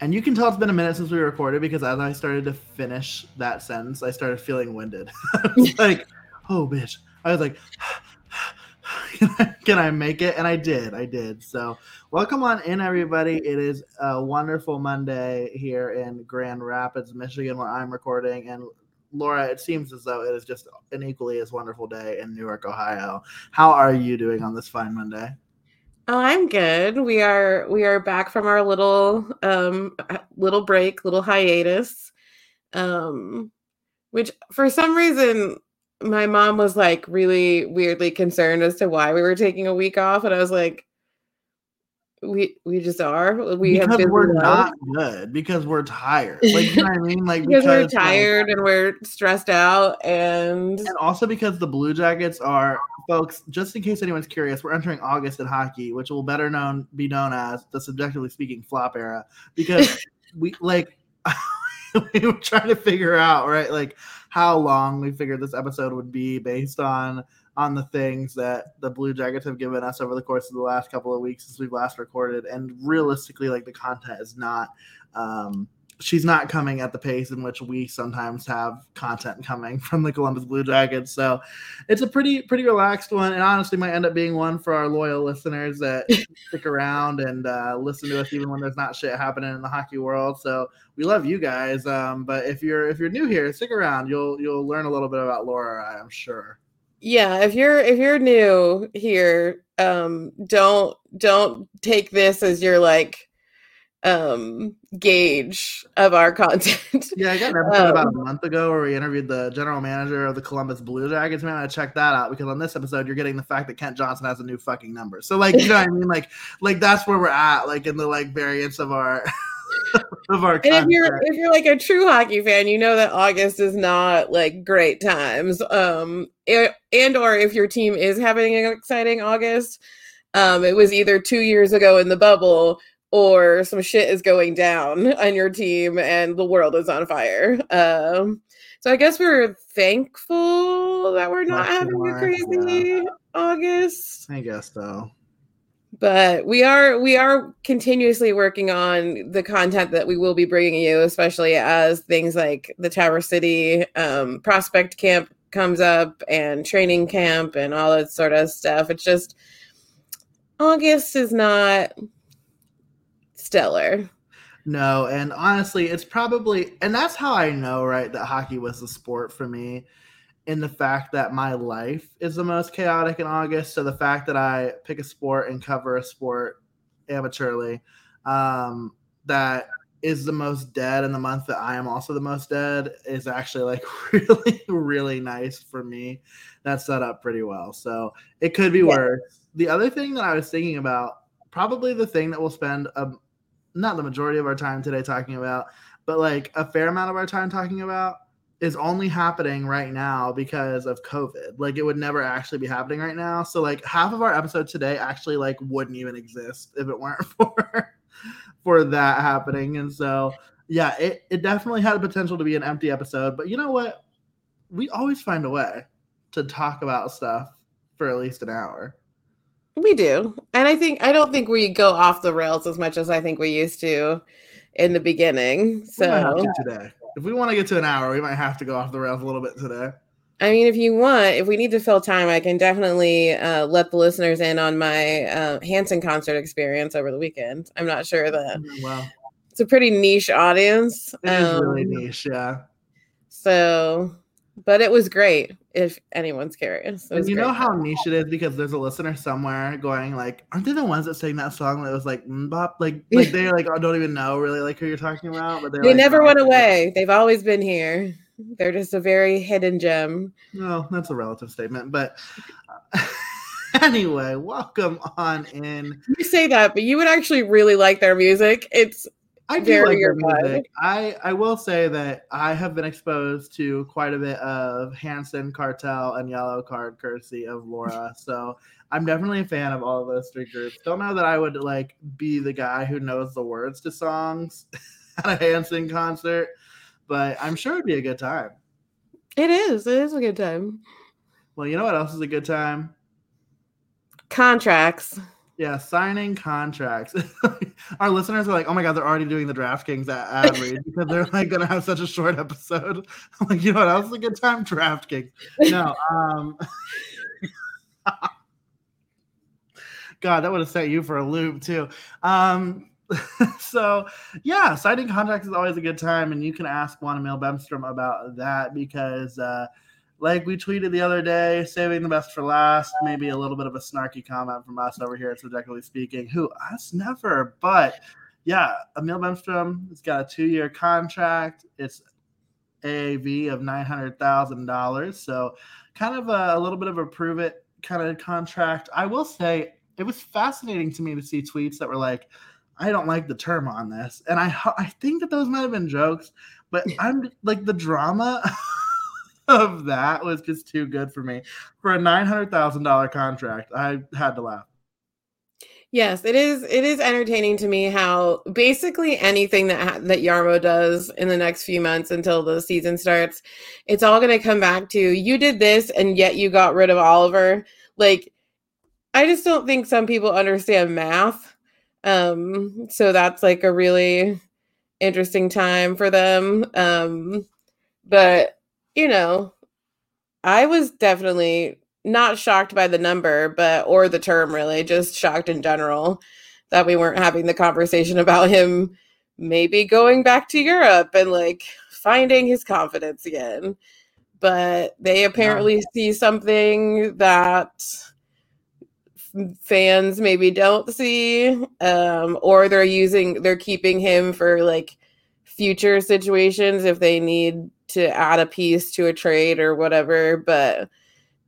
And you can tell it's been a minute since we recorded because as I started to finish that sentence, I started feeling winded. Like, oh, bitch. I was like, can I make it? And I did. I did. So, welcome on in, everybody. It is a wonderful Monday here in Grand Rapids, Michigan, where I'm recording. And Laura, it seems as though it is just an equally as wonderful day in Newark, Ohio. How are you doing on this fine Monday? Oh, I'm good. We are we are back from our little um little break, little hiatus. Um which for some reason my mom was like really weirdly concerned as to why we were taking a week off and I was like we we just are. We because have we're not good because we're tired. Like you know what I mean? Like because, because we're tired like, and we're stressed out and and also because the Blue Jackets are folks, just in case anyone's curious, we're entering August in hockey, which will better known be known as the subjectively speaking flop era. Because we like we were trying to figure out, right, like how long we figured this episode would be based on on the things that the Blue Jackets have given us over the course of the last couple of weeks since we've last recorded. And realistically, like the content is not um she's not coming at the pace in which we sometimes have content coming from the Columbus Blue Jackets. So it's a pretty pretty relaxed one, and honestly might end up being one for our loyal listeners that stick around and uh, listen to us even when there's not shit happening in the hockey world. So we love you guys, um, but if you're if you're new here, stick around. You'll you'll learn a little bit about Laura, I'm sure. Yeah, if you're if you're new here, um, don't don't take this as your like um gauge of our content. Yeah, I got an episode um, about a um, month ago where we interviewed the general manager of the Columbus Blue Jackets. Man, I check that out because on this episode you're getting the fact that Kent Johnson has a new fucking number. So like, you know what I mean? Like, like that's where we're at, like in the like variance of our of our. And if you're if you're like a true hockey fan, you know that August is not like great times. Um, and or if your team is having an exciting August. Um, it was either two years ago in the bubble or some shit is going down on your team and the world is on fire. Um, so I guess we're thankful that we're not having a crazy yeah. August. I guess so. But we are we are continuously working on the content that we will be bringing you, especially as things like the Tower City um, prospect camp comes up and training camp and all that sort of stuff. It's just August is not stellar. No, and honestly, it's probably, and that's how I know, right, that hockey was the sport for me in the fact that my life is the most chaotic in August. So the fact that I pick a sport and cover a sport amateurly, um, that is the most dead in the month that I am also the most dead is actually like really, really nice for me. That's set up pretty well. So it could be yeah. worse. The other thing that I was thinking about, probably the thing that we'll spend a, not the majority of our time today talking about, but like a fair amount of our time talking about is only happening right now because of COVID. Like it would never actually be happening right now. So like half of our episode today actually like wouldn't even exist if it weren't for for that happening. And so yeah, it, it definitely had a potential to be an empty episode. But you know what? We always find a way to talk about stuff for at least an hour. We do. And I think I don't think we go off the rails as much as I think we used to in the beginning. So today. If we want to get to an hour, we might have to go off the rails a little bit today. I mean, if you want, if we need to fill time, I can definitely uh, let the listeners in on my uh, Hanson concert experience over the weekend. I'm not sure that wow. it's a pretty niche audience. It um, is really niche, yeah. So but it was great if anyone's curious. And you great. know how niche it is because there's a listener somewhere going like, "Aren't they the ones that sang that song that was like bop'?" Like, like they like I don't even know really like who you're talking about, but they like, never oh, went away. They've always been here. They're just a very hidden gem. No, that's a relative statement, but. anyway, welcome on in. You say that, but you would actually really like their music. It's I do like their music. I I will say that I have been exposed to quite a bit of Hanson Cartel and Yellowcard courtesy of Laura. so I'm definitely a fan of all of those three groups. Don't know that I would like be the guy who knows the words to songs at a Hanson concert, but I'm sure it'd be a good time. It is. It is a good time. Well, you know what else is a good time? Contracts. Yeah, signing contracts. Our listeners are like, "Oh my god, they're already doing the DraftKings ad read because they're like going to have such a short episode." I'm like, you know what else is a good time? DraftKings. No, um, God, that would have set you for a loop too. Um, so yeah, signing contracts is always a good time, and you can ask Juan Emil Bemstrom about that because. Uh, like we tweeted the other day, saving the best for last. Maybe a little bit of a snarky comment from us over here at Subjectively Speaking, who us never, but yeah, Emil Bemstrom has got a two year contract. It's AAV of nine hundred thousand dollars, so kind of a, a little bit of a prove it kind of contract. I will say it was fascinating to me to see tweets that were like, "I don't like the term on this," and I I think that those might have been jokes, but I'm like the drama. of that was just too good for me. For a nine hundred thousand dollar contract, I had to laugh. Yes, it is. It is entertaining to me how basically anything that that Jarmo does in the next few months until the season starts, it's all going to come back to you did this and yet you got rid of Oliver. Like, I just don't think some people understand math. Um, so that's like a really interesting time for them. Um, but you know, I was definitely not shocked by the number, but or the term really, just shocked in general that we weren't having the conversation about him maybe going back to Europe and like finding his confidence again. But they apparently yeah. see something that fans maybe don't see um or they're using they're keeping him for like future situations if they need to add a piece to a trade or whatever but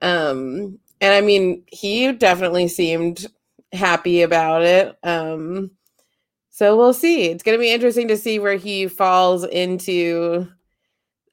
um and i mean he definitely seemed happy about it um so we'll see. It's going to be interesting to see where he falls into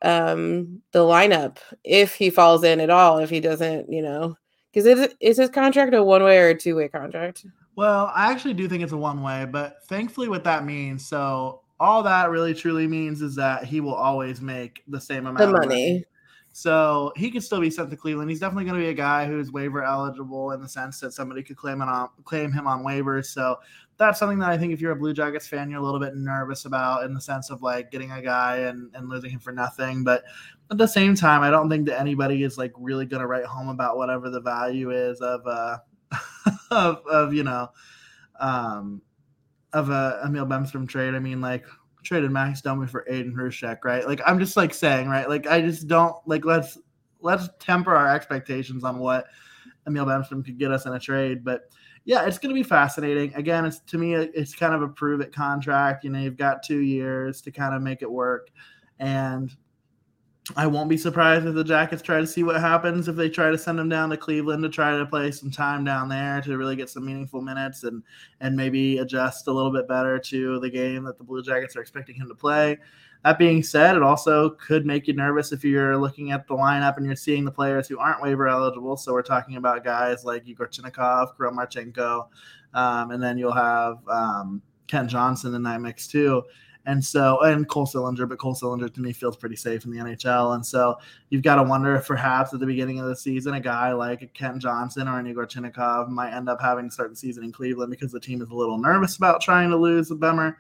um the lineup if he falls in at all if he doesn't you know because is, is his contract a one way or a two way contract? Well i actually do think it's a one way but thankfully what that means so all that really truly means is that he will always make the same amount the money. money. So he could still be sent to Cleveland. He's definitely going to be a guy who's waiver eligible in the sense that somebody could claim him on claim him on waivers. So that's something that I think if you're a Blue Jackets fan, you're a little bit nervous about in the sense of like getting a guy and, and losing him for nothing. But at the same time, I don't think that anybody is like really going to write home about whatever the value is of uh of of you know um of a Emil Bemstrom trade. I mean, like traded Max Domi for Aidan Hreschuk, right? Like I'm just like saying, right? Like I just don't like let's let's temper our expectations on what Emil Bemstrom could get us in a trade. But yeah, it's going to be fascinating. Again, it's to me, it's kind of a prove it contract. You know, you've got two years to kind of make it work, and I won't be surprised if the Jackets try to see what happens if they try to send him down to Cleveland to try to play some time down there to really get some meaningful minutes and and maybe adjust a little bit better to the game that the Blue Jackets are expecting him to play. That being said, it also could make you nervous if you're looking at the lineup and you're seeing the players who aren't waiver eligible. So we're talking about guys like Yegor Chinakhov, Kirill Marchenko, um, and then you'll have um, Kent Johnson in that mix too. And so, and Cole Sillinger, but Cole Sillinger to me feels pretty safe in the NHL. And so you've got to wonder if perhaps at the beginning of the season, a guy like Kent Johnson or an Yegor Chinakhov might end up having to start the season in Cleveland because the team is a little nervous about trying to lose a Bemer.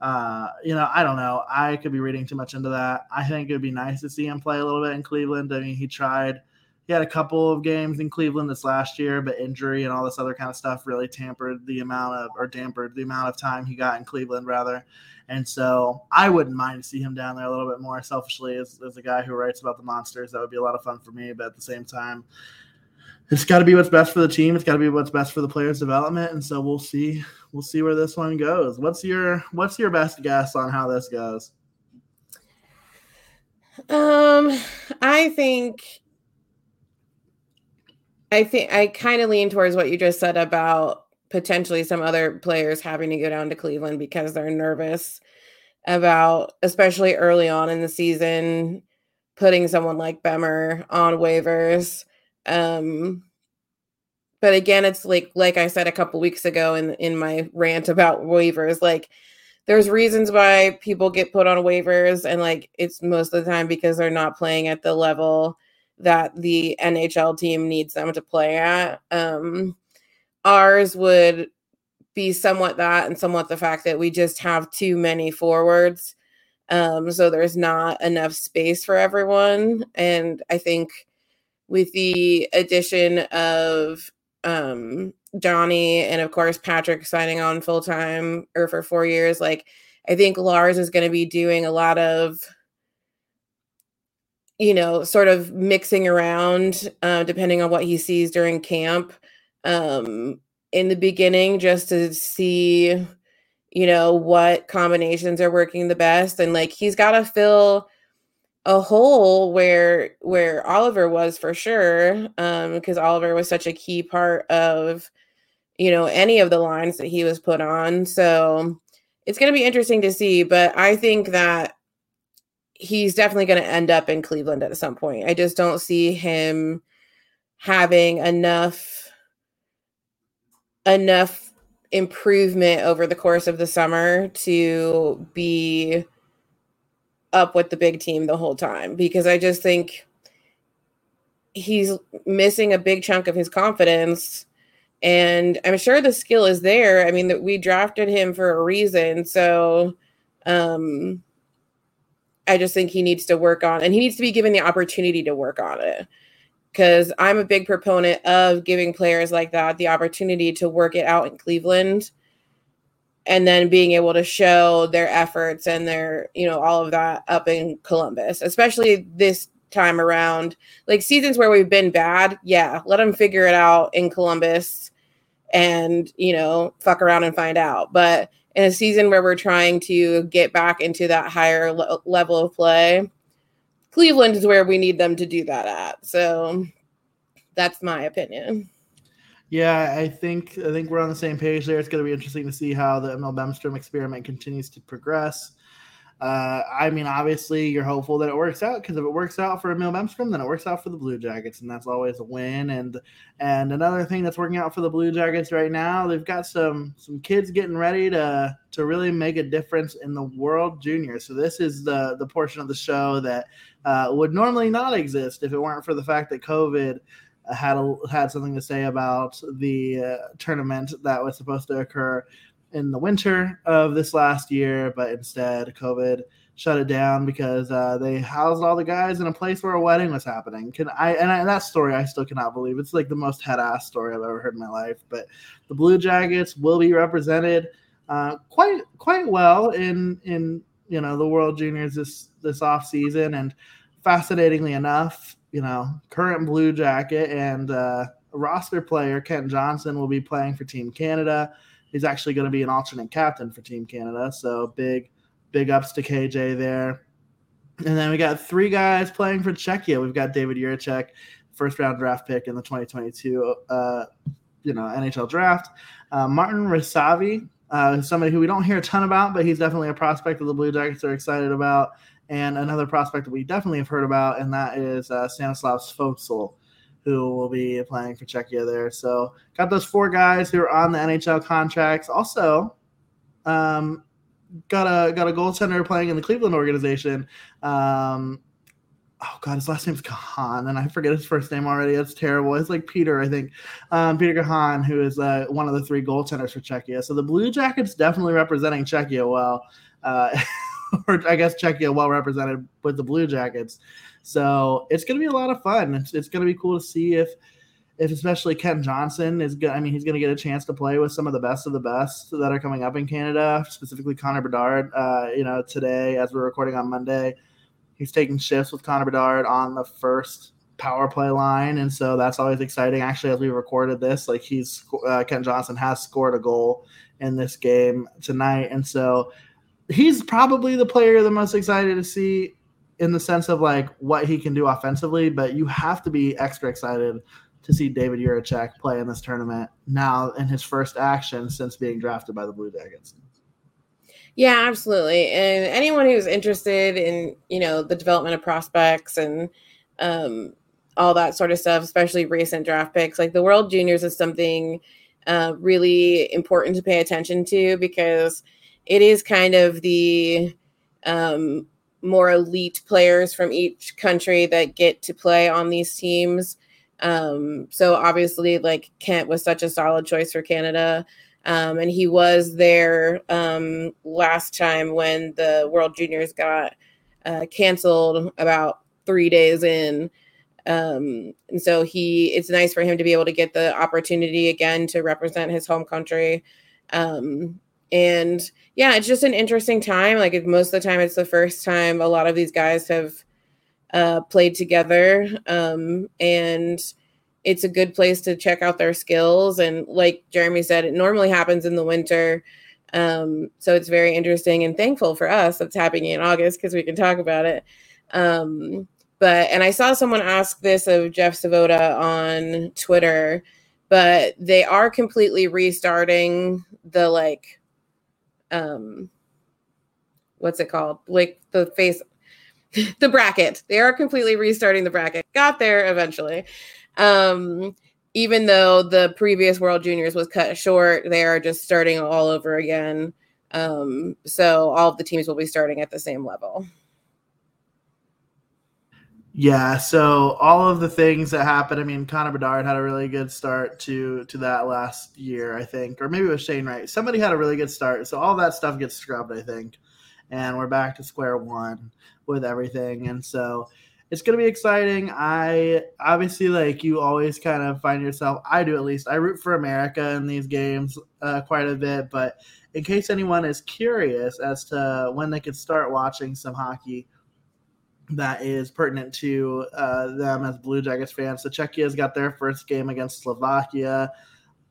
Uh, you know, I don't know. I could be reading too much into that. I think it would be nice to see him play a little bit in Cleveland. I mean, he tried – he had a couple of games in Cleveland this last year, but injury and all this other kind of stuff really tampered the amount of or dampered the amount of time he got in Cleveland rather. And so I wouldn't mind to see him down there a little bit more selfishly as, as a guy who writes about the monsters. That would be a lot of fun for me. But at the same time, it's got to be what's best for the team. It's got to be what's best for the players' development. And so we'll see. We'll see where this one goes. What's your What's your best guess on how this goes? Um, I think I think I kind of lean towards what you just said about potentially some other players having to go down to Cleveland because they're nervous about, especially early on in the season, putting someone like Bemer on waivers. Um, but again, it's like like I said a couple weeks ago in in my rant about waivers, like there's reasons why people get put on waivers, and like it's most of the time because they're not playing at the level that the NHL team needs them to play at. Um, ours would be somewhat that and somewhat the fact that we just have too many forwards. Um, so there's not enough space for everyone. And I think with the addition of um, Johnny and of course Patrick signing on full time or for four years, like I think Lars is going to be doing a lot of you know, sort of mixing around uh, depending on what he sees during camp um, in the beginning, just to see, you know, what combinations are working the best. And like he's got to fill a hole where where Oliver was for sure, um, because Oliver was such a key part of, you know, any of the lines that he was put on. So it's going to be interesting to see. But I think that he's definitely going to end up in Cleveland at some point. I just don't see him having enough enough improvement over the course of the summer to be up with the big team the whole time because I just think he's missing a big chunk of his confidence and I'm sure the skill is there. I mean that we drafted him for a reason, so um I just think he needs to work on and he needs to be given the opportunity to work on it. Cuz I'm a big proponent of giving players like that the opportunity to work it out in Cleveland and then being able to show their efforts and their, you know, all of that up in Columbus, especially this time around. Like seasons where we've been bad, yeah, let them figure it out in Columbus and, you know, fuck around and find out. But in a season where we're trying to get back into that higher le- level of play, Cleveland is where we need them to do that at. So that's my opinion. Yeah, I think I think we're on the same page there. It's going to be interesting to see how the Bemstrom experiment continues to progress. Uh, I mean, obviously, you're hopeful that it works out because if it works out for Emil Bemstrom, then it works out for the Blue Jackets, and that's always a win. And and another thing that's working out for the Blue Jackets right now, they've got some some kids getting ready to to really make a difference in the World Junior. So this is the the portion of the show that uh, would normally not exist if it weren't for the fact that COVID had a, had something to say about the uh, tournament that was supposed to occur in the winter of this last year, but instead COVID shut it down because uh, they housed all the guys in a place where a wedding was happening. Can I and, I, and that story I still cannot believe. It's like the most head ass story I've ever heard in my life. But the Blue Jackets will be represented uh, quite quite well in in you know the World Juniors this this off season. And fascinatingly enough, you know current Blue Jacket and uh, roster player Kent Johnson will be playing for Team Canada he's actually going to be an alternate captain for Team Canada. So big, big ups to KJ there. And then we got three guys playing for Czechia. We've got David Jiricek, first round draft pick in the 2022, uh, you know, NHL draft. Uh, Martin Rysavy, uh, somebody who we don't hear a ton about, but he's definitely a prospect that the Blue Jackets are excited about. And another prospect that we definitely have heard about, and that is uh, Stanislav Svozil who will be playing for Czechia there. So got those four guys who are on the NHL contracts. Also, um, got a got a goaltender playing in the Cleveland organization. Um, oh god, his last name's Kahan, and I forget his first name already. That's terrible. It's like Peter, I think. Um, Peter Kahan, who is uh, one of the three goaltenders for Czechia. So the Blue Jackets definitely representing Czechia well. Uh, or I guess Czechia well represented with the Blue Jackets. So it's going to be a lot of fun. It's, it's going to be cool to see if, if especially Kent Johnson is good. I mean, he's going to get a chance to play with some of the best of the best that are coming up in Canada, specifically Connor Bedard. Uh, you know, today as we're recording on Monday, he's taking shifts with Connor Bedard on the first power play line, and so that's always exciting. Actually, as we recorded this, like he's uh, Kent Johnson has scored a goal in this game tonight, and so he's probably the player the most excited to see in the sense of like what he can do offensively, but you have to be extra excited to see David Jiricek play in this tournament now in his first action since being drafted by the Blue Jackets. Yeah, absolutely. And anyone who's interested in, you know, the development of prospects and um, all that sort of stuff, especially recent draft picks, like the World Juniors is something uh, really important to pay attention to because it is kind of the um, more elite players from each country that get to play on these teams. Um, so obviously, like Kent was such a solid choice for Canada. Um, and he was there um, last time when the World Juniors got uh, canceled about three days in. Um, and so he, it's nice for him to be able to get the opportunity again to represent his home country. Um, and yeah, it's just an interesting time. Like most of the time, it's the first time a lot of these guys have uh, played together. Um, and it's a good place to check out their skills. And like Jeremy said, it normally happens in the winter. Um, so it's very interesting and thankful for us that's happening in August because we can talk about it. Um, but and I saw someone ask this of Jeff Svoboda on Twitter, but they are completely restarting the like um what's it called? Like the face the bracket. They are completely restarting the bracket. Got there eventually. Um, even though the previous World Juniors was cut short, they are just starting all over again. Um, so all of the teams will be starting at the same level. Yeah, so all of the things that happened. I mean, Connor Bedard had a really good start to to that last year, I think, or maybe it was Shane Wright. Somebody had a really good start, so all that stuff gets scrubbed, I think, and we're back to square one with everything. And so it's to be exciting. I obviously like you always kind of find yourself. I do at least. I root for America in these games uh, quite a bit, but in case anyone is curious as to when they could start watching some hockey that is pertinent to uh, them as Blue Jackets fans. So Czechia's got their first game against Slovakia,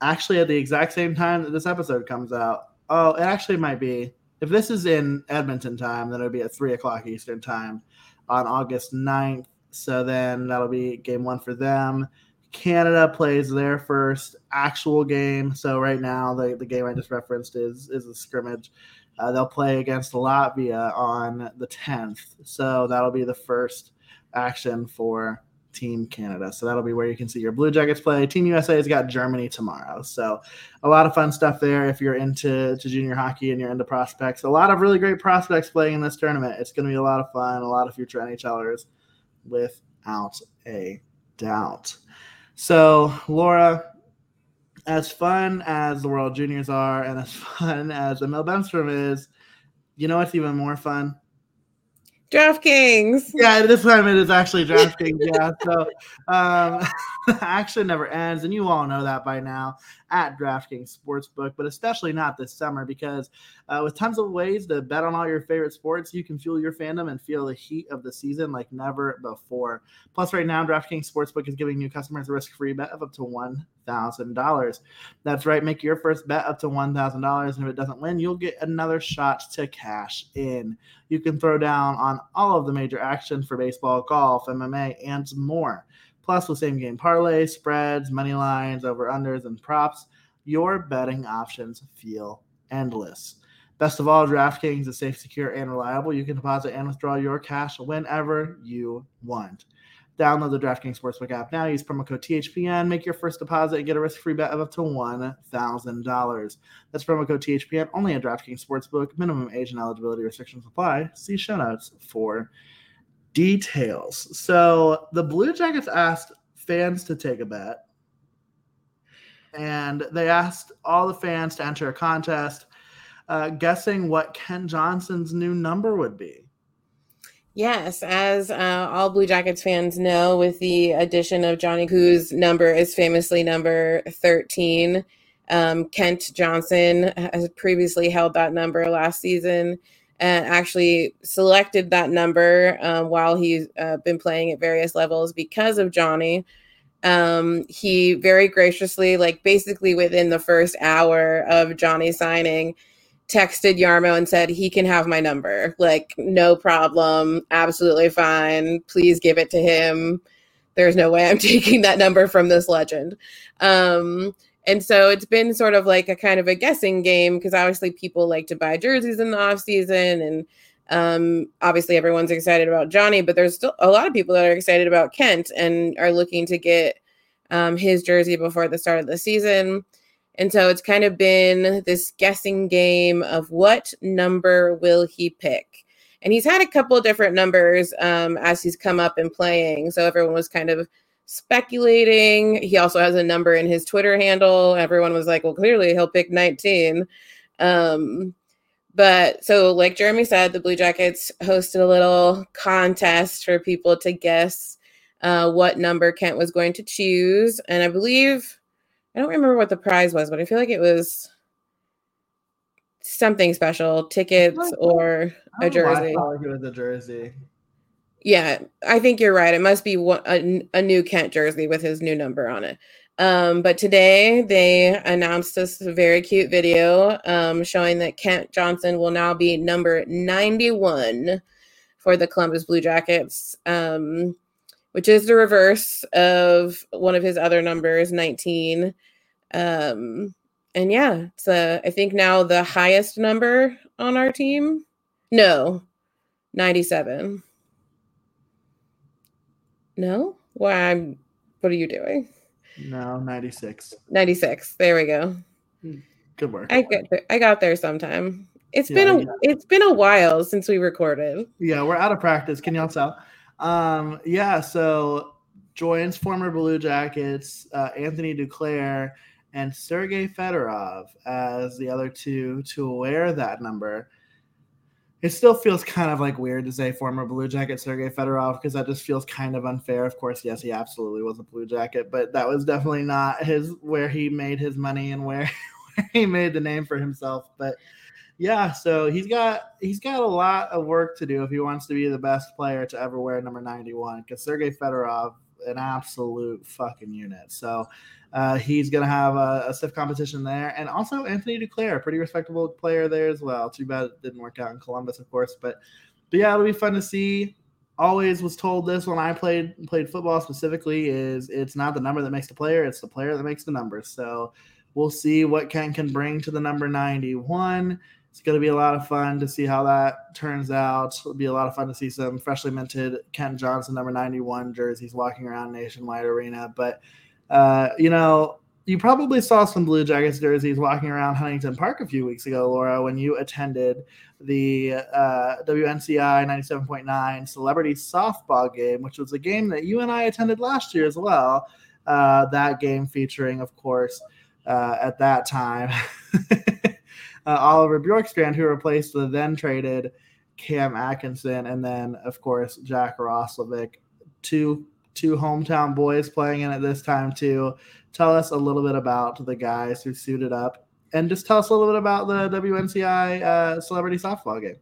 actually at the exact same time that this episode comes out. Oh, it actually might be. If this is in Edmonton time, then it'll be at three o'clock Eastern time on August 9th. So then that'll be game one for them. Canada plays their first actual game. So right now, the, the game I just referenced is is a scrimmage. Uh, they'll play against Latvia on the 10th. So that'll be the first action for Team Canada. So that'll be where you can see your Blue Jackets play. Team USA has got Germany tomorrow. So a lot of fun stuff there if you're into to junior hockey and you're into prospects. A lot of really great prospects playing in this tournament. It's going to be a lot of fun, a lot of future NHLers without a doubt. So, Laura, as fun as the World Juniors are and as fun as Emil Bemstrom is, you know what's even more fun? DraftKings. Yeah, this time it is actually DraftKings. yeah, so um, action never ends, and you all know that by now at DraftKings Sportsbook, but especially not this summer because uh, with tons of ways to bet on all your favorite sports, you can fuel your fandom and feel the heat of the season like never before. Plus, right now, DraftKings Sportsbook is giving new customers a risk-free bet of up to one thousand dollars. That's right, make your first bet up to one thousand dollars, and if it doesn't win, you'll get another shot to cash in. You can throw down on all of the major actions for baseball, golf, MMA, and more. Plus, with same game parlay, spreads, money lines, over unders, and props, your betting options feel endless. Best of all, DraftKings is safe, secure, and reliable. You can deposit and withdraw your cash whenever you want. Download the DraftKings Sportsbook app now. Use promo code THPN. Make your first deposit and get a risk-free bet of up to $1,000. That's promo code THPN only at DraftKings Sportsbook. Minimum age and eligibility restrictions apply. See show notes for details. So the Blue Jackets asked fans to take a bet. And they asked all the fans to enter a contest uh, guessing what Kent Johnson's new number would be. Yes, as uh, all Blue Jackets fans know, with the addition of Johnny whose number is famously number 13, um, Kent Johnson has previously held that number last season and actually selected that number uh, while he's uh, been playing at various levels because of Johnny. Um, he very graciously, like basically within the first hour of Johnny signing, texted Jarmo and said he can have my number. Like, no problem, absolutely fine. Please give it to him. There's no way I'm taking that number from this legend. Um, And so it's been sort of like a kind of a guessing game because obviously people like to buy jerseys in the off season and um, obviously everyone's excited about Johnny, but there's still a lot of people that are excited about Kent and are looking to get um, his jersey before the start of the season. And so it's kind of been this guessing game of what number will he pick. And he's had a couple different numbers um, as he's come up and playing. So everyone was kind of speculating. He also has a number in his Twitter handle. Everyone was like, well, clearly he'll pick 19. Um, but so, like Jeremy said, the Blue Jackets hosted a little contest for people to guess uh, what number Kent was going to choose. And I believe, I don't remember what the prize was, but I feel like it was something special tickets or a jersey. I it was a jersey. Yeah, I think you're right. It must be a, a new Kent jersey with his new number on it. Um, but today they announced this very cute video um, showing that Kent Johnson will now be number 91 for the Columbus Blue Jackets, um, which is the reverse of one of his other numbers, 19. Um, and yeah, it's uh, I think now the highest number on our team. No, 97. No? Why I'm what are you doing? No, 96. 96. There we go. Good work. I get there, I got there sometime. It's yeah, been a yeah. it's been a while since we recorded. Yeah, we're out of practice. Can y'all tell? Um, yeah, so joins former Blue Jackets, uh, Anthony Duclair and Sergey Fedorov as the other two to wear that number it still feels kind of like weird to say former Blue Jacket Sergey Fedorov because that just feels kind of unfair. Of course, yes, he absolutely was a Blue Jacket, but that was definitely not his where he made his money and where, where he made the name for himself. But yeah, so he's got he's got a lot of work to do if he wants to be the best player to ever wear number 91 because Sergey Fedorov an absolute fucking unit. So uh, he's going to have a, a, stiff competition there. And also Anthony Duclair, a pretty respectable player there as well. Too bad it didn't work out in Columbus, of course. But, but yeah, it'll be fun to see. Always was told this when I played played football specifically is it's not the number that makes the player, it's the player that makes the numbers. So we'll see what Ken can bring to the number 91. It's going to be a lot of fun to see how that turns out. It'll be a lot of fun to see some freshly minted Kent Johnson number 91 jerseys walking around Nationwide Arena. But uh, you know, you probably saw some Blue Jackets jerseys walking around Huntington Park a few weeks ago, Laura, when you attended the uh, WNCI 97.9 Celebrity Softball game, which was a game that you and I attended last year as well. Uh, that game featuring, of course, uh, at that time, uh, Oliver Bjorkstrand, who replaced the then traded Cam Atkinson, and then, of course, Jack Roslovic, two two hometown boys playing in it this time too. Tell us a little bit about the guys who suited up, and just tell us a little bit about the WNCI uh, celebrity softball game.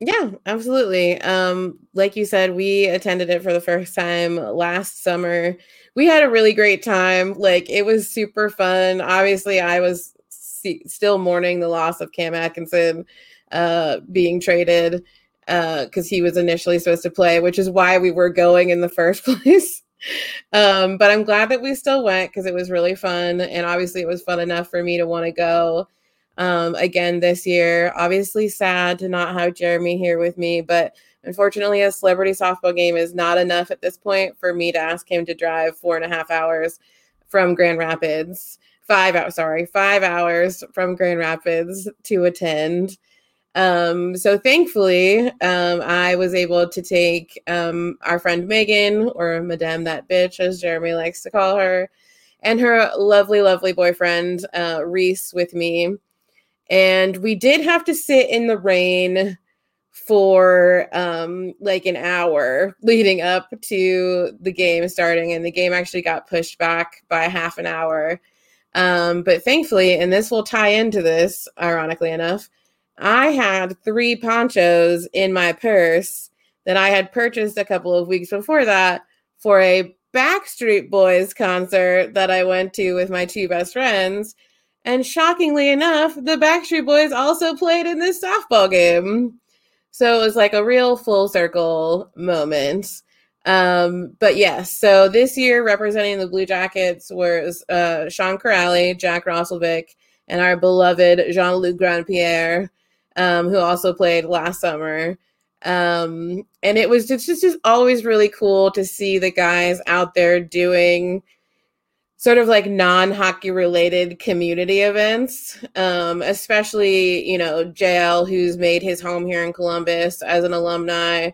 Yeah, absolutely. Um, like you said, we attended it for the first time last summer. We had a really great time. Like it was super fun. Obviously, I was still mourning the loss of Cam Atkinson uh, being traded because uh, he was initially supposed to play, which is why we were going in the first place. um, but I'm glad that we still went because it was really fun. And obviously, it was fun enough for me to want to go um, again this year. Obviously, sad to not have Jeremy here with me, but unfortunately, a celebrity softball game is not enough at this point for me to ask him to drive four and a half hours from Grand Rapids. Five hours, sorry, five hours from Grand Rapids to attend. Um, so thankfully, um, I was able to take um, our friend Megan, or Madame that bitch, as Jeremy likes to call her, and her lovely, lovely boyfriend uh, Reese with me, and we did have to sit in the rain for um like an hour leading up to the game starting and the game actually got pushed back by half an hour um but thankfully and this will tie into this ironically enough I had three ponchos in my purse that I had purchased a couple of weeks before that for a Backstreet Boys concert that I went to with my two best friends. And shockingly enough, the Backstreet Boys also played in this softball game. So it was like a real full circle moment. Um, but yes, so this year representing the Blue Jackets was uh, Sean Kuraly, Jack Roslovic, and our beloved Jean Luc Grandpierre, um, who also played last summer. Um, and it was just, just, just always really cool to see the guys out there doing sort of like non-hockey related community events um, especially you know jl who's made his home here in columbus as an alumni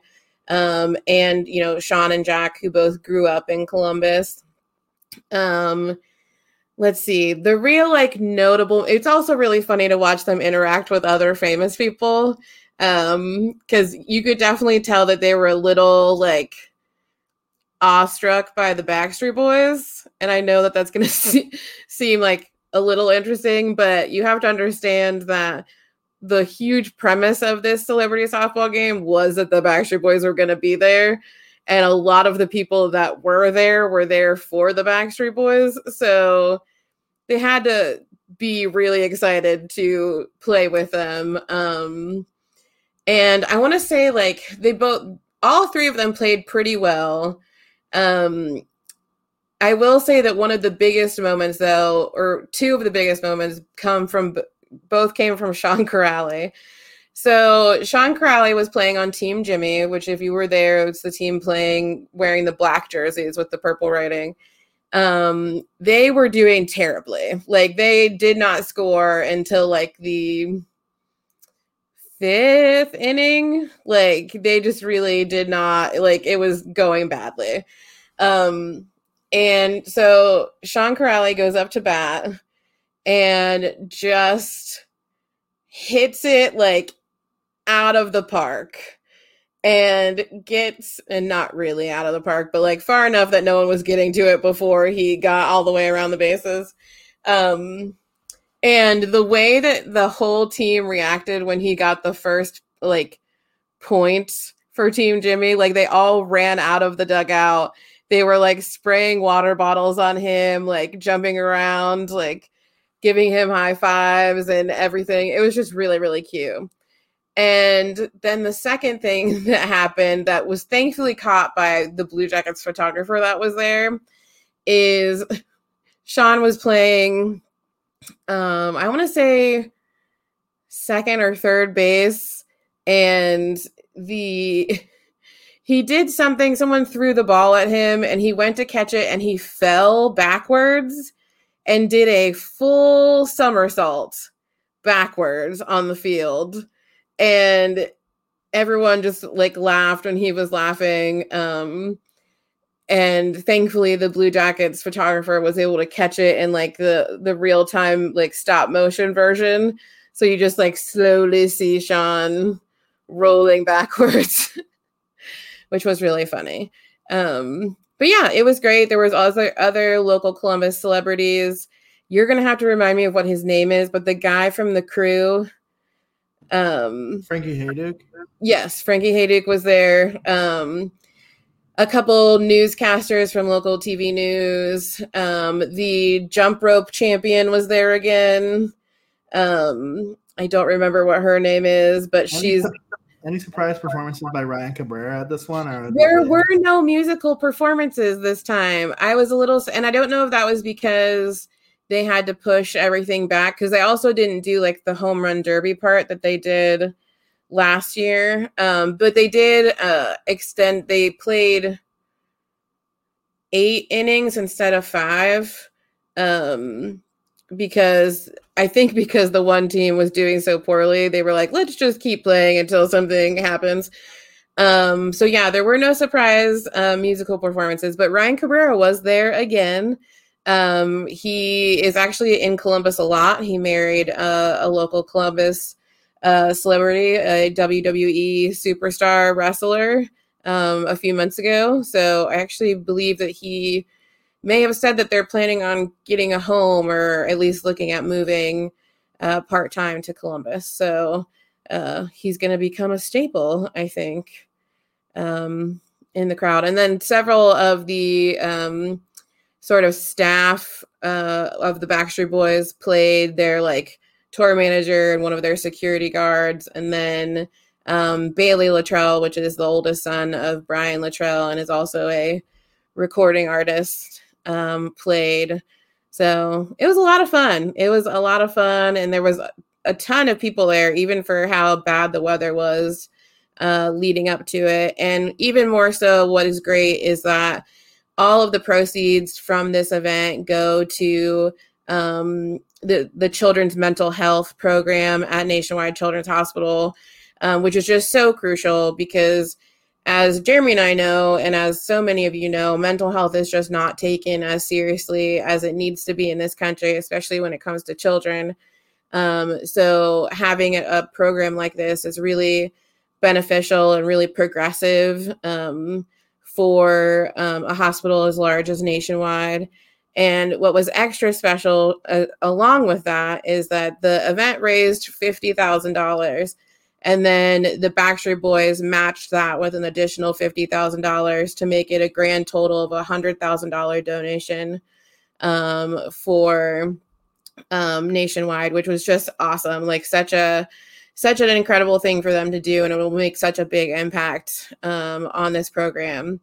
um, and you know sean and jack who both grew up in columbus. Um, let's see the real like notable it's also really funny to watch them interact with other famous people. Um because you could definitely tell that they were a little like awestruck by the Backstreet Boys, and I know that that's going to se- seem like a little interesting, but you have to understand that the huge premise of this celebrity softball game was that the Backstreet Boys were going to be there, and a lot of the people that were there were there for the Backstreet Boys, so they had to be really excited to play with them. Um, and I want to say, like, they both, all three of them played pretty well. Um, I will say that one of the biggest moments, though, or two of the biggest moments, come from both came from Sean Kuraly. So Sean Kuraly was playing on Team Jimmy, which if you were there, it's the team playing wearing the black jerseys with the purple writing. Um, they were doing terribly. Like they did not score until like the fifth inning. Like they just really did not like it was going badly. Um and so Sean Kuraly goes up to bat and just hits it like out of the park and gets and not really out of the park but like far enough that no one was getting to it before he got all the way around the bases um and the way that the whole team reacted when he got the first like point for Team Jimmy, like they all ran out of the dugout. They were like spraying water bottles on him, like jumping around, like giving him high fives and everything. It was just really, really cute. And then the second thing that happened that was thankfully caught by the Blue Jackets photographer that was there is Sean was playing um I want to say second or third base and the he did something someone threw the ball at him and he went to catch it and he fell backwards and did a full somersault backwards on the field. And everyone just like laughed when he was laughing um and thankfully the blue jackets photographer was able to catch it in like the the real time like stop motion version. So you just like slowly see sean rolling backwards which was really funny. Um but yeah it was great there was also other local columbus celebrities you're gonna have to remind me of what his name is but the guy from the crew um frankie hejduk yes frankie hejduk was there um a couple newscasters from local TV news. Um, the jump rope champion was there again. Um, I don't remember what her name is, but she's. Any surprise performances by Ryan Cabrera at this one? Or there were no musical performances this time. I was a little, and I don't know if that was because they had to push everything back because they also didn't do like the home run derby part that they did last year. Um, but they did uh, extend, they played eight innings instead of five. Um, because I think because the one team was doing so poorly, they were like, let's just keep playing until something happens. Um, so yeah, there were no surprise uh, musical performances, but Ryan Cabrera was there again. Um, he is actually in Columbus a lot. He married uh, a local Columbus uh, celebrity, a WWE superstar wrestler, um, a few months ago. So I actually believe that he may have said that they're planning on getting a home or at least looking at moving uh, part time to Columbus. So uh, he's going to become a staple, I think, um, in the crowd. And then several of the um, sort of staff uh, of the Backstreet Boys played their like tour manager and one of their security guards. And then Um, Bailey Littrell, which is the oldest son of Brian Littrell and is also a recording artist, um, played. So it was a lot of fun. It was a lot of fun, and there was a ton of people there, even for how bad the weather was uh, leading up to it. And even more so, what is great is that all of the proceeds from this event go to um, the the children's mental health program at Nationwide Children's Hospital, um, which is just so crucial because, as Jeremy and I know, and as so many of you know, mental health is just not taken as seriously as it needs to be in this country, especially when it comes to children. Um, so having a, program like this is really beneficial and really progressive um, for um, a hospital as large as Nationwide. And what was extra special uh, along with that is that the event raised $50,000. And then the Backstreet Boys matched that with an additional $50,000 to make it a grand total of a $100,000 donation um, for um, nationwide, which was just awesome. Like such a such an incredible thing for them to do, and it will make such a big impact um, on this program.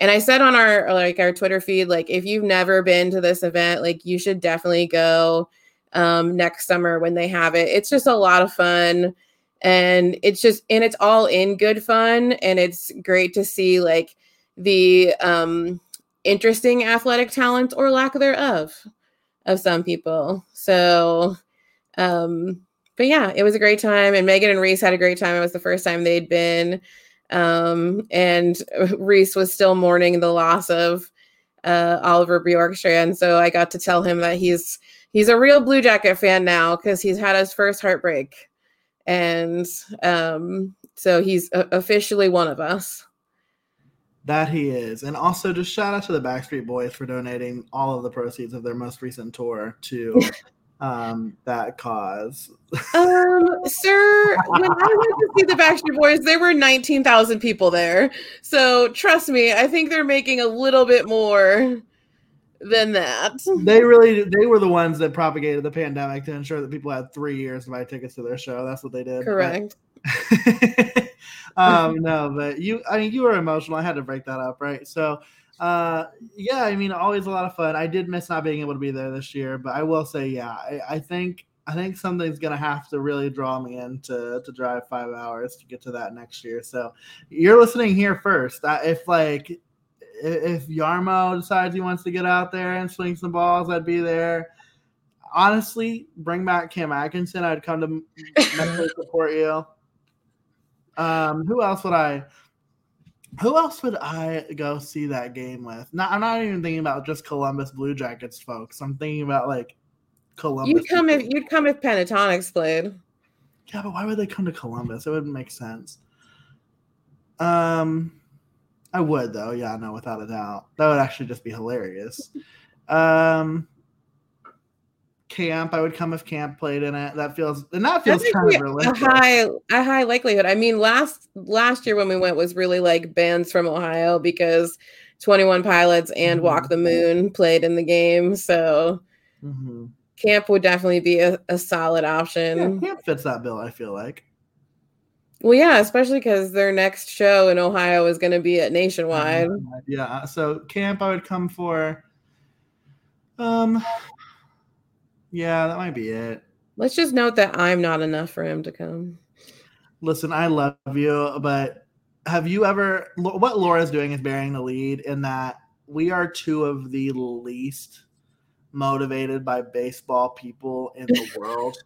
And I said on our like our Twitter feed, like if you've never been to this event, like you should definitely go um, next summer when they have it. It's just a lot of fun, and it's just and it's all in good fun, and it's great to see like the um, interesting athletic talent or lack thereof of some people. So, um, but yeah, it was a great time, and Megan and Reese had a great time. It was the first time they'd been. Um, and Reese was still mourning the loss of uh, Oliver Bjorkstrand. So I got to tell him that he's he's a real Blue Jacket fan now because he's had his first heartbreak, and um, so he's officially one of us. That he is, and also just shout out to the Backstreet Boys for donating all of the proceeds of their most recent tour to um, that cause. um, sir, when I went to see the Backstreet Boys, there were 19,000 people there. So trust me, I think they're making a little bit more than that. They really they were the ones that propagated the pandemic to ensure that people had three years to buy tickets to their show. That's what they did. Correct. um, no, but you I mean you were emotional. I had to break that up, right? So uh, yeah, I mean, always a lot of fun. I did miss not being able to be there this year, but I will say, yeah, I, I think I think something's gonna have to really draw me in to, to drive five hours to get to that next year. So you're listening here first. if like if Jarmo decides he wants to get out there and swing some balls, I'd be there. Honestly, bring back Cam Atkinson. I'd come to support you. Um, who else would I? Who else would I go see that game with? Not, I'm not even thinking about just Columbus Blue Jackets folks. I'm thinking about like Columbus. You'd come if you'd come if Pentatonix played. Yeah, but why would they come to Columbus? It wouldn't make sense. Um, I would though. Yeah, no, without a doubt. That would actually just be hilarious. Um, Caamp. I would come if Caamp played in it. That feels and that feels kind of realistic. A high a high likelihood. I mean, last last year when we went was really like bands from Ohio because 21 Pilots and mm-hmm. Walk the Moon played in the game. So mm-hmm. Caamp would definitely be a, a solid option. Yeah, Caamp fits that bill, I feel like. Well, yeah, especially because their next show in Ohio is going to be at Nationwide. Yeah, so Caamp I would come for. Um, yeah, that might be it. Let's just note that I'm not enough for him to come. Listen, I love you, but have you ever what Laura's doing is bearing the lead in that we are two of the least motivated by baseball people in the world.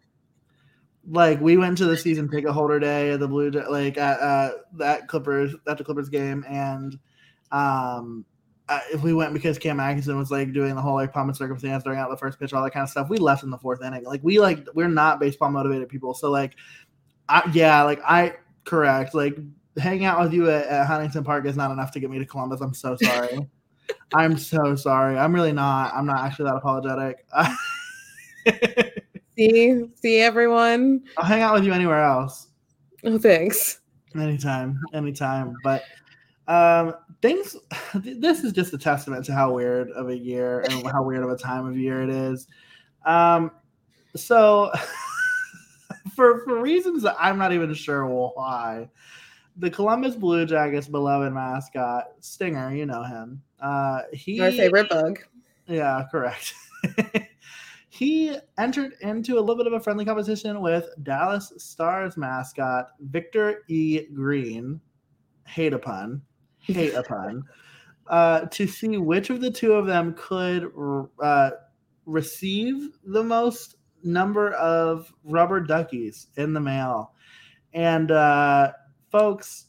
Like we went to the season ticket holder day at the Blue like at uh, that Clippers at the Clippers game and um uh, if we went because Cam Atkinson was like doing the whole like pomp and circumstance, throwing out the first pitch, all that kind of stuff, we left in the fourth inning. Like we like we're not baseball motivated people. So like, I, yeah, like I correct. Like hanging out with you at, at Huntington Park is not enough to get me to Columbus. I'm so sorry. I'm so sorry. I'm really not. I'm not actually that apologetic. see, see everyone. I'll hang out with you anywhere else. Oh, thanks. Anytime, anytime. But um, things. This is just a testament to how weird of a year and how weird of a time of year it is. Um, so for for reasons that I'm not even sure why. The Columbus Blue Jackets beloved mascot Stinger, you know him. Uh, he Our favorite bug. yeah, correct. he entered into a little bit of a friendly competition with Dallas Stars mascot Victor E. Green. Hate a pun. Hate a pun. Uh, to see which of the two of them could uh, receive the most number of rubber duckies in the mail. And uh, folks,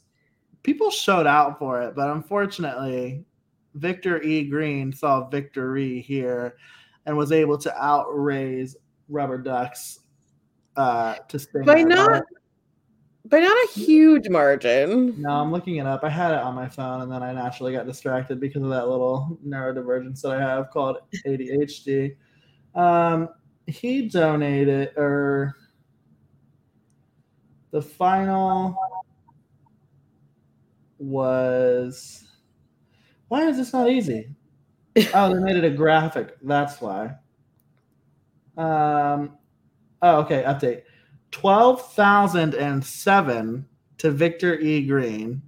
people showed out for it, but unfortunately, Victor E. Green saw victory here and was able to outraise rubber ducks uh, to stay. By not, by not a huge margin. No, I'm looking it up. I had it on my phone, and then I naturally got distracted because of that little neurodivergence that I have called ADHD. Um, he donated, or the final was. Why is this not easy? Oh, they made it a graphic. That's why. Um. Oh, okay. Update. Twelve thousand and seven to Victor E. Green,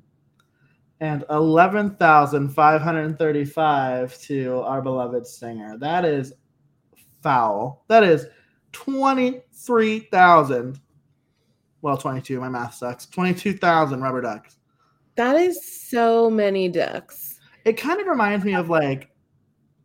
and eleven thousand five hundred thirty-five to our beloved Stinger. That is foul. That is twenty-three thousand. Well, twenty-two. My math sucks. Twenty-two thousand rubber ducks. That is so many ducks. It kind of reminds me of like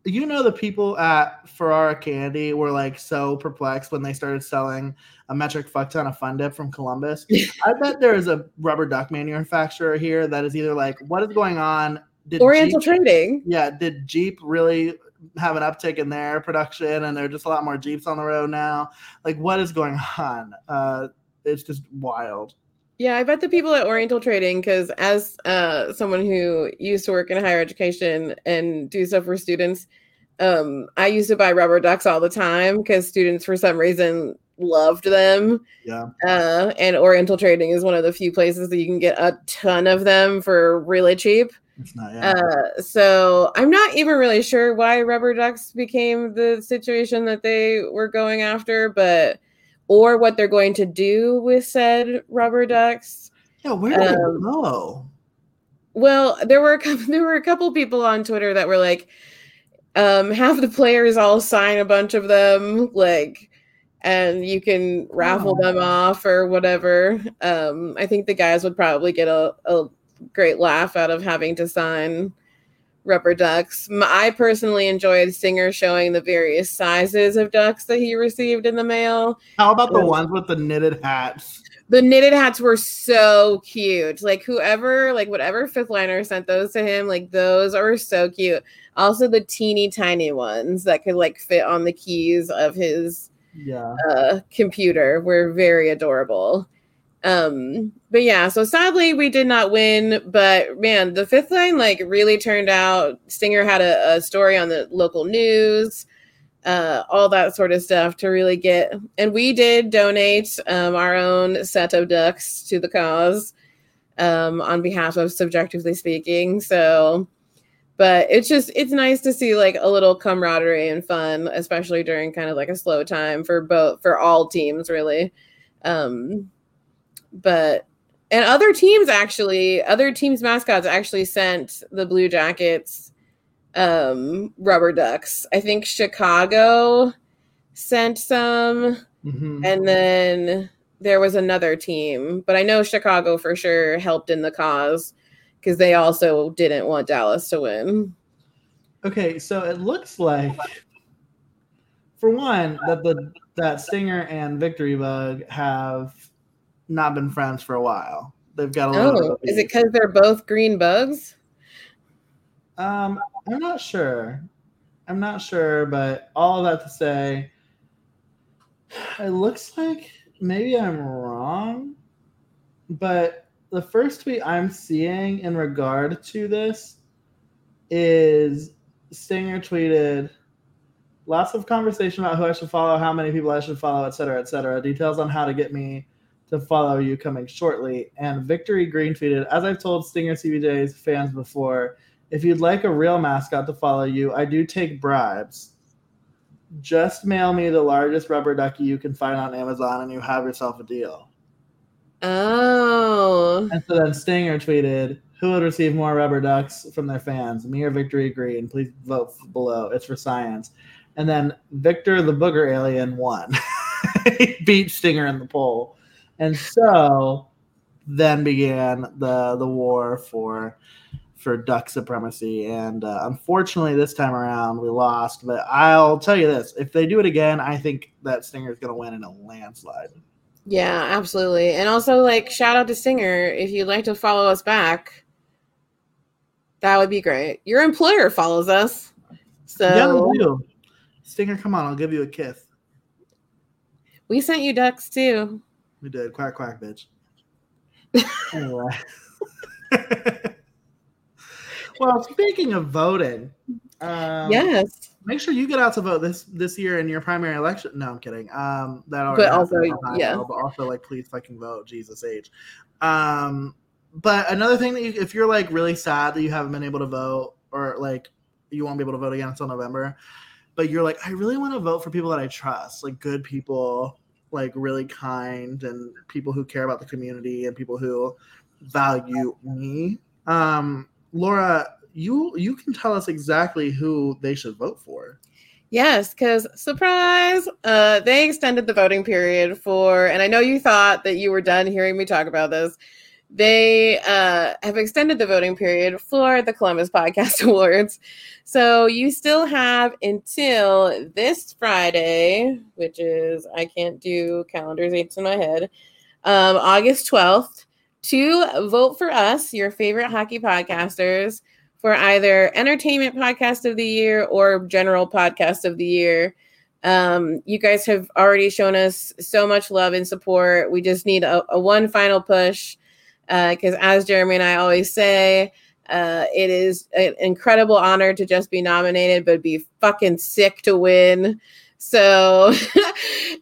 you know the people at Ferrara Candy were like so perplexed when they started selling a metric fuck ton of Fun Dip from Columbus. I bet there is a rubber duck manufacturer here that is either like, what is going on? Did Oriental Jeep, Trading. Yeah, did Jeep really have an uptick in their production and there are just a lot more Jeeps on the road now? Like, what is going on? Uh, it's just wild. Yeah, I bet the people at Oriental Trading, because as uh, someone who used to work in higher education and do stuff for students, um, I used to buy rubber ducks all the time because students, for some reason, loved them. Yeah. Uh, and Oriental Trading is one of the few places that you can get a ton of them for really cheap. It's not, yeah. Uh, so I'm not even really sure why rubber ducks became the situation that they were going after, but or what they're going to do with said rubber ducks. Yeah, where do um, they go? Well, there were a couple, there were a couple people on Twitter that were like, um, have the players all sign a bunch of them, like, and you can raffle oh. them off or whatever. Um, I think the guys would probably get a, a great laugh out of having to sign rubber ducks. I personally enjoyed Stinger showing the various sizes of ducks that he received in the mail. How about the ones with the knitted hats? The knitted hats were so cute. Like whoever, like whatever fifth liner sent those to him, like those are so cute. Also the teeny tiny ones that could like fit on the keys of his yeah uh, computer were very adorable. Um, but yeah, so sadly we did not win. But man, the fifth line like really turned out. Stinger had a, a story on the local news, uh, all that sort of stuff to really get. And we did donate um, our own set of ducks to the cause um, on behalf of Subjectively Speaking. So, but it's just it's nice to see like a little camaraderie and fun, especially during kind of like a slow time for both for all teams, really. Um, but and other teams actually, other teams mascots actually sent the Blue Jackets um rubber ducks. I think Chicago sent some mm-hmm. and then there was another team, but I know Chicago for sure helped in the cause because they also didn't want Dallas to win. Okay, so it looks like for one that the that Stinger and Victory Bug have not been friends for a while. They've got a little. Oh, is it because they're both green bugs? Um, I'm not sure. I'm not sure, but all that to say, it looks like maybe I'm wrong, but the first tweet I'm seeing in regard to this is Stinger tweeted lots of conversation about who I should follow, how many people I should follow, et cetera, et cetera. Details on how to get me to follow you coming shortly. And Victory Green tweeted, as I've told Stinger CBJ's fans before, if you'd like a real mascot to follow you, I do take bribes. just mail me the largest rubber ducky you can find on Amazon and you have yourself a deal. Oh. And so then Stinger tweeted, who would receive more rubber ducks from their fans, me or Victory Green? Please vote below. It's for science. And then Victor the Booger Alien won. he beat Stinger in the poll. And so then began the the war for for duck supremacy. And uh, unfortunately, this time around, we lost. But I'll tell you this: if they do it again, I think that Stinger is going to win in a landslide. Yeah, absolutely. And also, like, shout out to Stinger. If you'd like to follow us back, that would be great. Your employer follows us. So, yeah, we do. Stinger, come on, I'll give you a kiss. We sent you ducks too. We did. Quack, quack, bitch. anyway. well, speaking of voting, um, yes, make sure you get out to vote this this year in your primary election. No, I'm kidding. Um, that but also, yeah, but also like, please fucking vote, Jesus age. Um, but another thing that you, if you're like really sad that you haven't been able to vote, or like you won't be able to vote again until November, but you're like, I really want to vote for people that I trust, like good people, like really kind, and people who care about the community and people who value me. Um, Laura, you you can tell us exactly who they should vote for. Yes, because surprise, uh, they extended the voting period for, and I know you thought that you were done hearing me talk about this. They uh, have extended the voting period for the Columbus Podcast Awards. So you still have until this Friday, which is, I can't do calendars dates in my head, um, August 12th, to vote for us, your favorite hockey podcasters, for either Entertainment Podcast of the Year or General Podcast of the Year. Um, you guys have already shown us so much love and support. We just need a, a one final push because, uh, as Jeremy and I always say, uh, it is an incredible honor to just be nominated, but be fucking sick to win. So,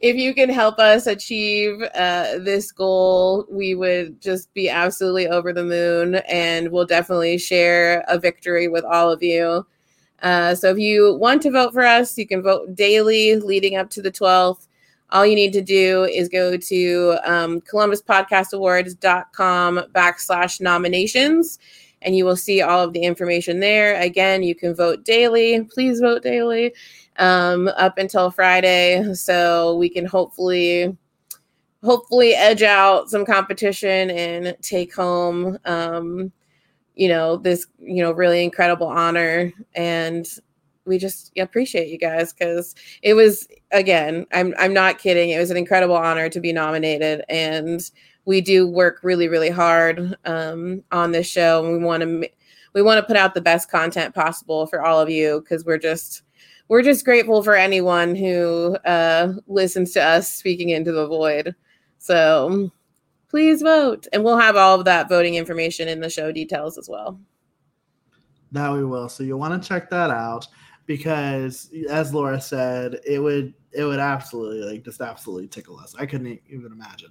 if you can help us achieve uh, this goal, we would just be absolutely over the moon, and we'll definitely share a victory with all of you. Uh, so, if you want to vote for us, you can vote daily leading up to the 12th. All you need to do is go to um, columbuspodcastawards.com backslash nominations and you will see all of the information there. Again, you can vote daily. Please vote daily um, up until Friday, so we can hopefully hopefully edge out some competition and take home um, you know this you know really incredible honor and we just appreciate you guys because it was again i'm i'm not kidding. It was an incredible honor to be nominated and we do work really really hard um, on this show and we want to we want to put out the best content possible for all of you because we're just we're just grateful for anyone who uh, listens to us speaking into the void. So please vote and we'll have all of that voting information in the show details as well. That we will. So you'll want to check that out because as Laura said, it would it would absolutely like just absolutely tickle us. I couldn't even imagine.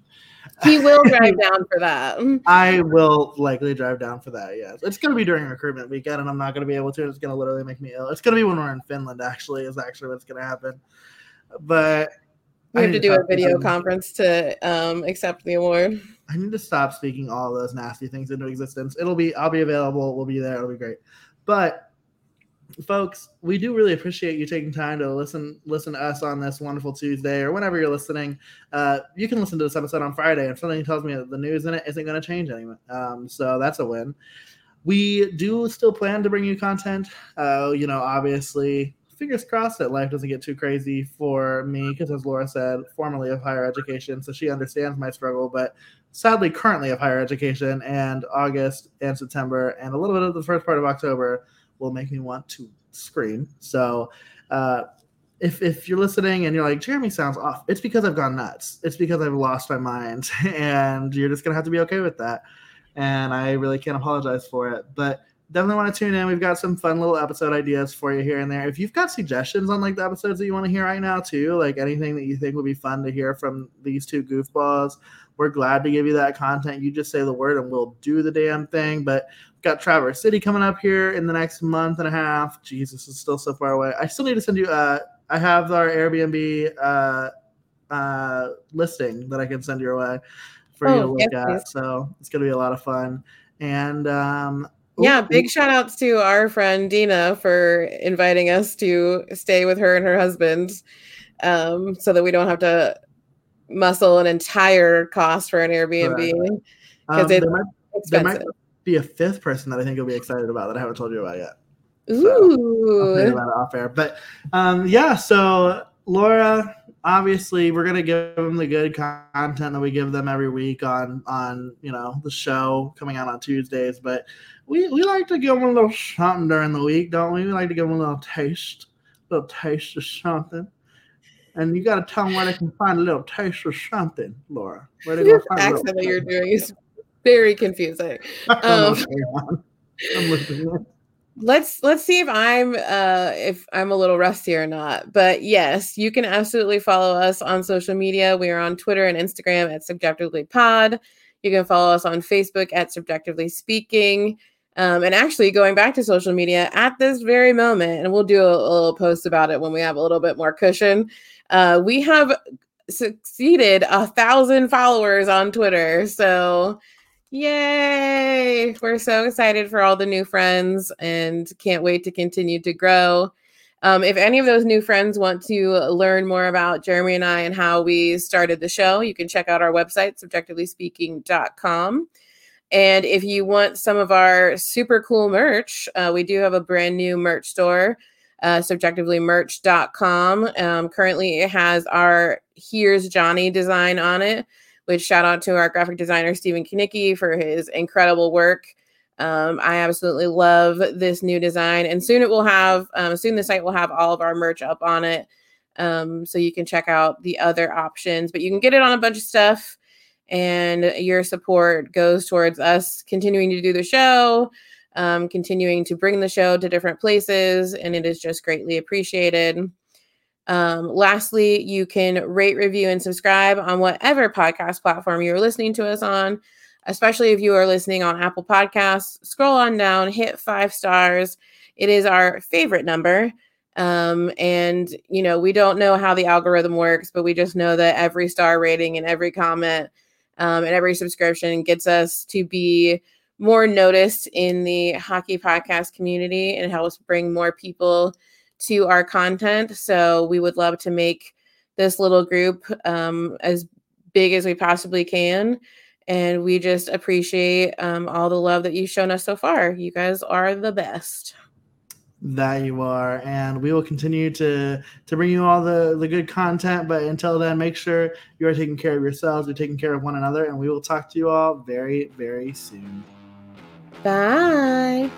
He will drive down for that. I will likely drive down for that. Yes, it's going to be during recruitment weekend, and I'm not going to be able to. It's going to literally make me ill. It's going to be when we're in Finland. Actually, is actually what's going to happen. But we have to do a video conference to um, accept the award. I need to stop speaking all those nasty things into existence. It'll be. I'll be available. We'll be there. It'll be great. But folks, we do really appreciate you taking time to listen listen to us on this wonderful Tuesday or whenever you're listening. Uh, you can listen to this episode on Friday, and something tells me that the news in it isn't going to change anyway. Um, so that's a win. We do still plan to bring you content. Uh, you know, obviously, fingers crossed that life doesn't get too crazy for me, because as Laura said, formerly of higher education, so she understands my struggle. But sadly, currently of higher education, and August and September, and a little bit of the first part of October will make me want to scream. So, uh, if if you're listening and you're like Jeremy sounds off, it's because I've gone nuts. It's because I've lost my mind, and you're just gonna have to be okay with that. And I really can't apologize for it, but definitely want to tune in. We've got some fun little episode ideas for you here and there. If you've got suggestions on like the episodes that you want to hear right now too, like anything that you think would be fun to hear from these two goofballs, we're glad to give you that content. You just say the word and we'll do the damn thing. But got Traverse City coming up here in the next month and a half. Jesus is still so far away. I still need to send you. Uh, I have our Airbnb uh, uh, listing that I can send your way for you to Oh, look yes, at. please. So it's gonna be a lot of fun. And um, Yeah, ooh, big shout outs to our friend Dina for inviting us to stay with her and her husband um, so that we don't have to muscle an entire cost for an Airbnb. um, because it's there, might, there might Expensive. Be a fifth person that I think you'll be excited about that I haven't told you about yet. Ooh. about it off air. But um, yeah, so Laura, obviously, we're gonna give them the good content that we give them every week on on you know the show coming out on Tuesdays. But we we like to give them a little something during the week, don't we? We like to give them a little taste, a little taste of something. And you got to tell them where they can find a little taste of something, Laura. Where they This gonna a accent that you're doing is very confusing. I don't know Um, what's going on. I'm listening. let's let's see if i'm uh if i'm a little rusty or not but yes you can absolutely follow us on social media we are on twitter and instagram at subjectively pod you can follow us on facebook at subjectively speaking um, and actually going back to social media at this very moment and we'll do a, a little post about it when we have a little bit more cushion uh, we have succeeded a thousand followers on twitter so Yay! We're so excited for all the new friends and can't wait to continue to grow. Um, if any of those new friends want to learn more about Jeremy and I and how we started the show, you can check out our website, subjectivelyspeaking.com. And if you want some of our super cool merch, uh, we do have a brand new merch store, uh, subjectivelymerch.com. Um, currently, it has our Here's Johnny design on it which shout out to our graphic designer Stephen Kanicki for his incredible work. Um, I absolutely love this new design, and soon it will have um, soon the site will have all of our merch up on it, um, so you can check out the other options. But you can get it on a bunch of stuff, and your support goes towards us continuing to do the show, um, continuing to bring the show to different places, and it is just greatly appreciated. Um, lastly, you can rate, review, and subscribe on whatever podcast platform you're listening to us on, especially if you are listening on Apple Podcasts. Scroll on down, hit five stars. It is our favorite number. Um, and, you know, we don't know how the algorithm works, but we just know that every star rating and every comment um, and every subscription gets us to be more noticed in the hockey podcast community and helps bring more people to our content. So we would love to make this little group um, as big as we possibly can. And we just appreciate um, all the love that you've shown us so far. You guys are the best. that you are and we will continue to to bring you all the the good content but until then make sure you are taking care of yourselves you're taking care of one another and we will talk to you all very very soon Bye.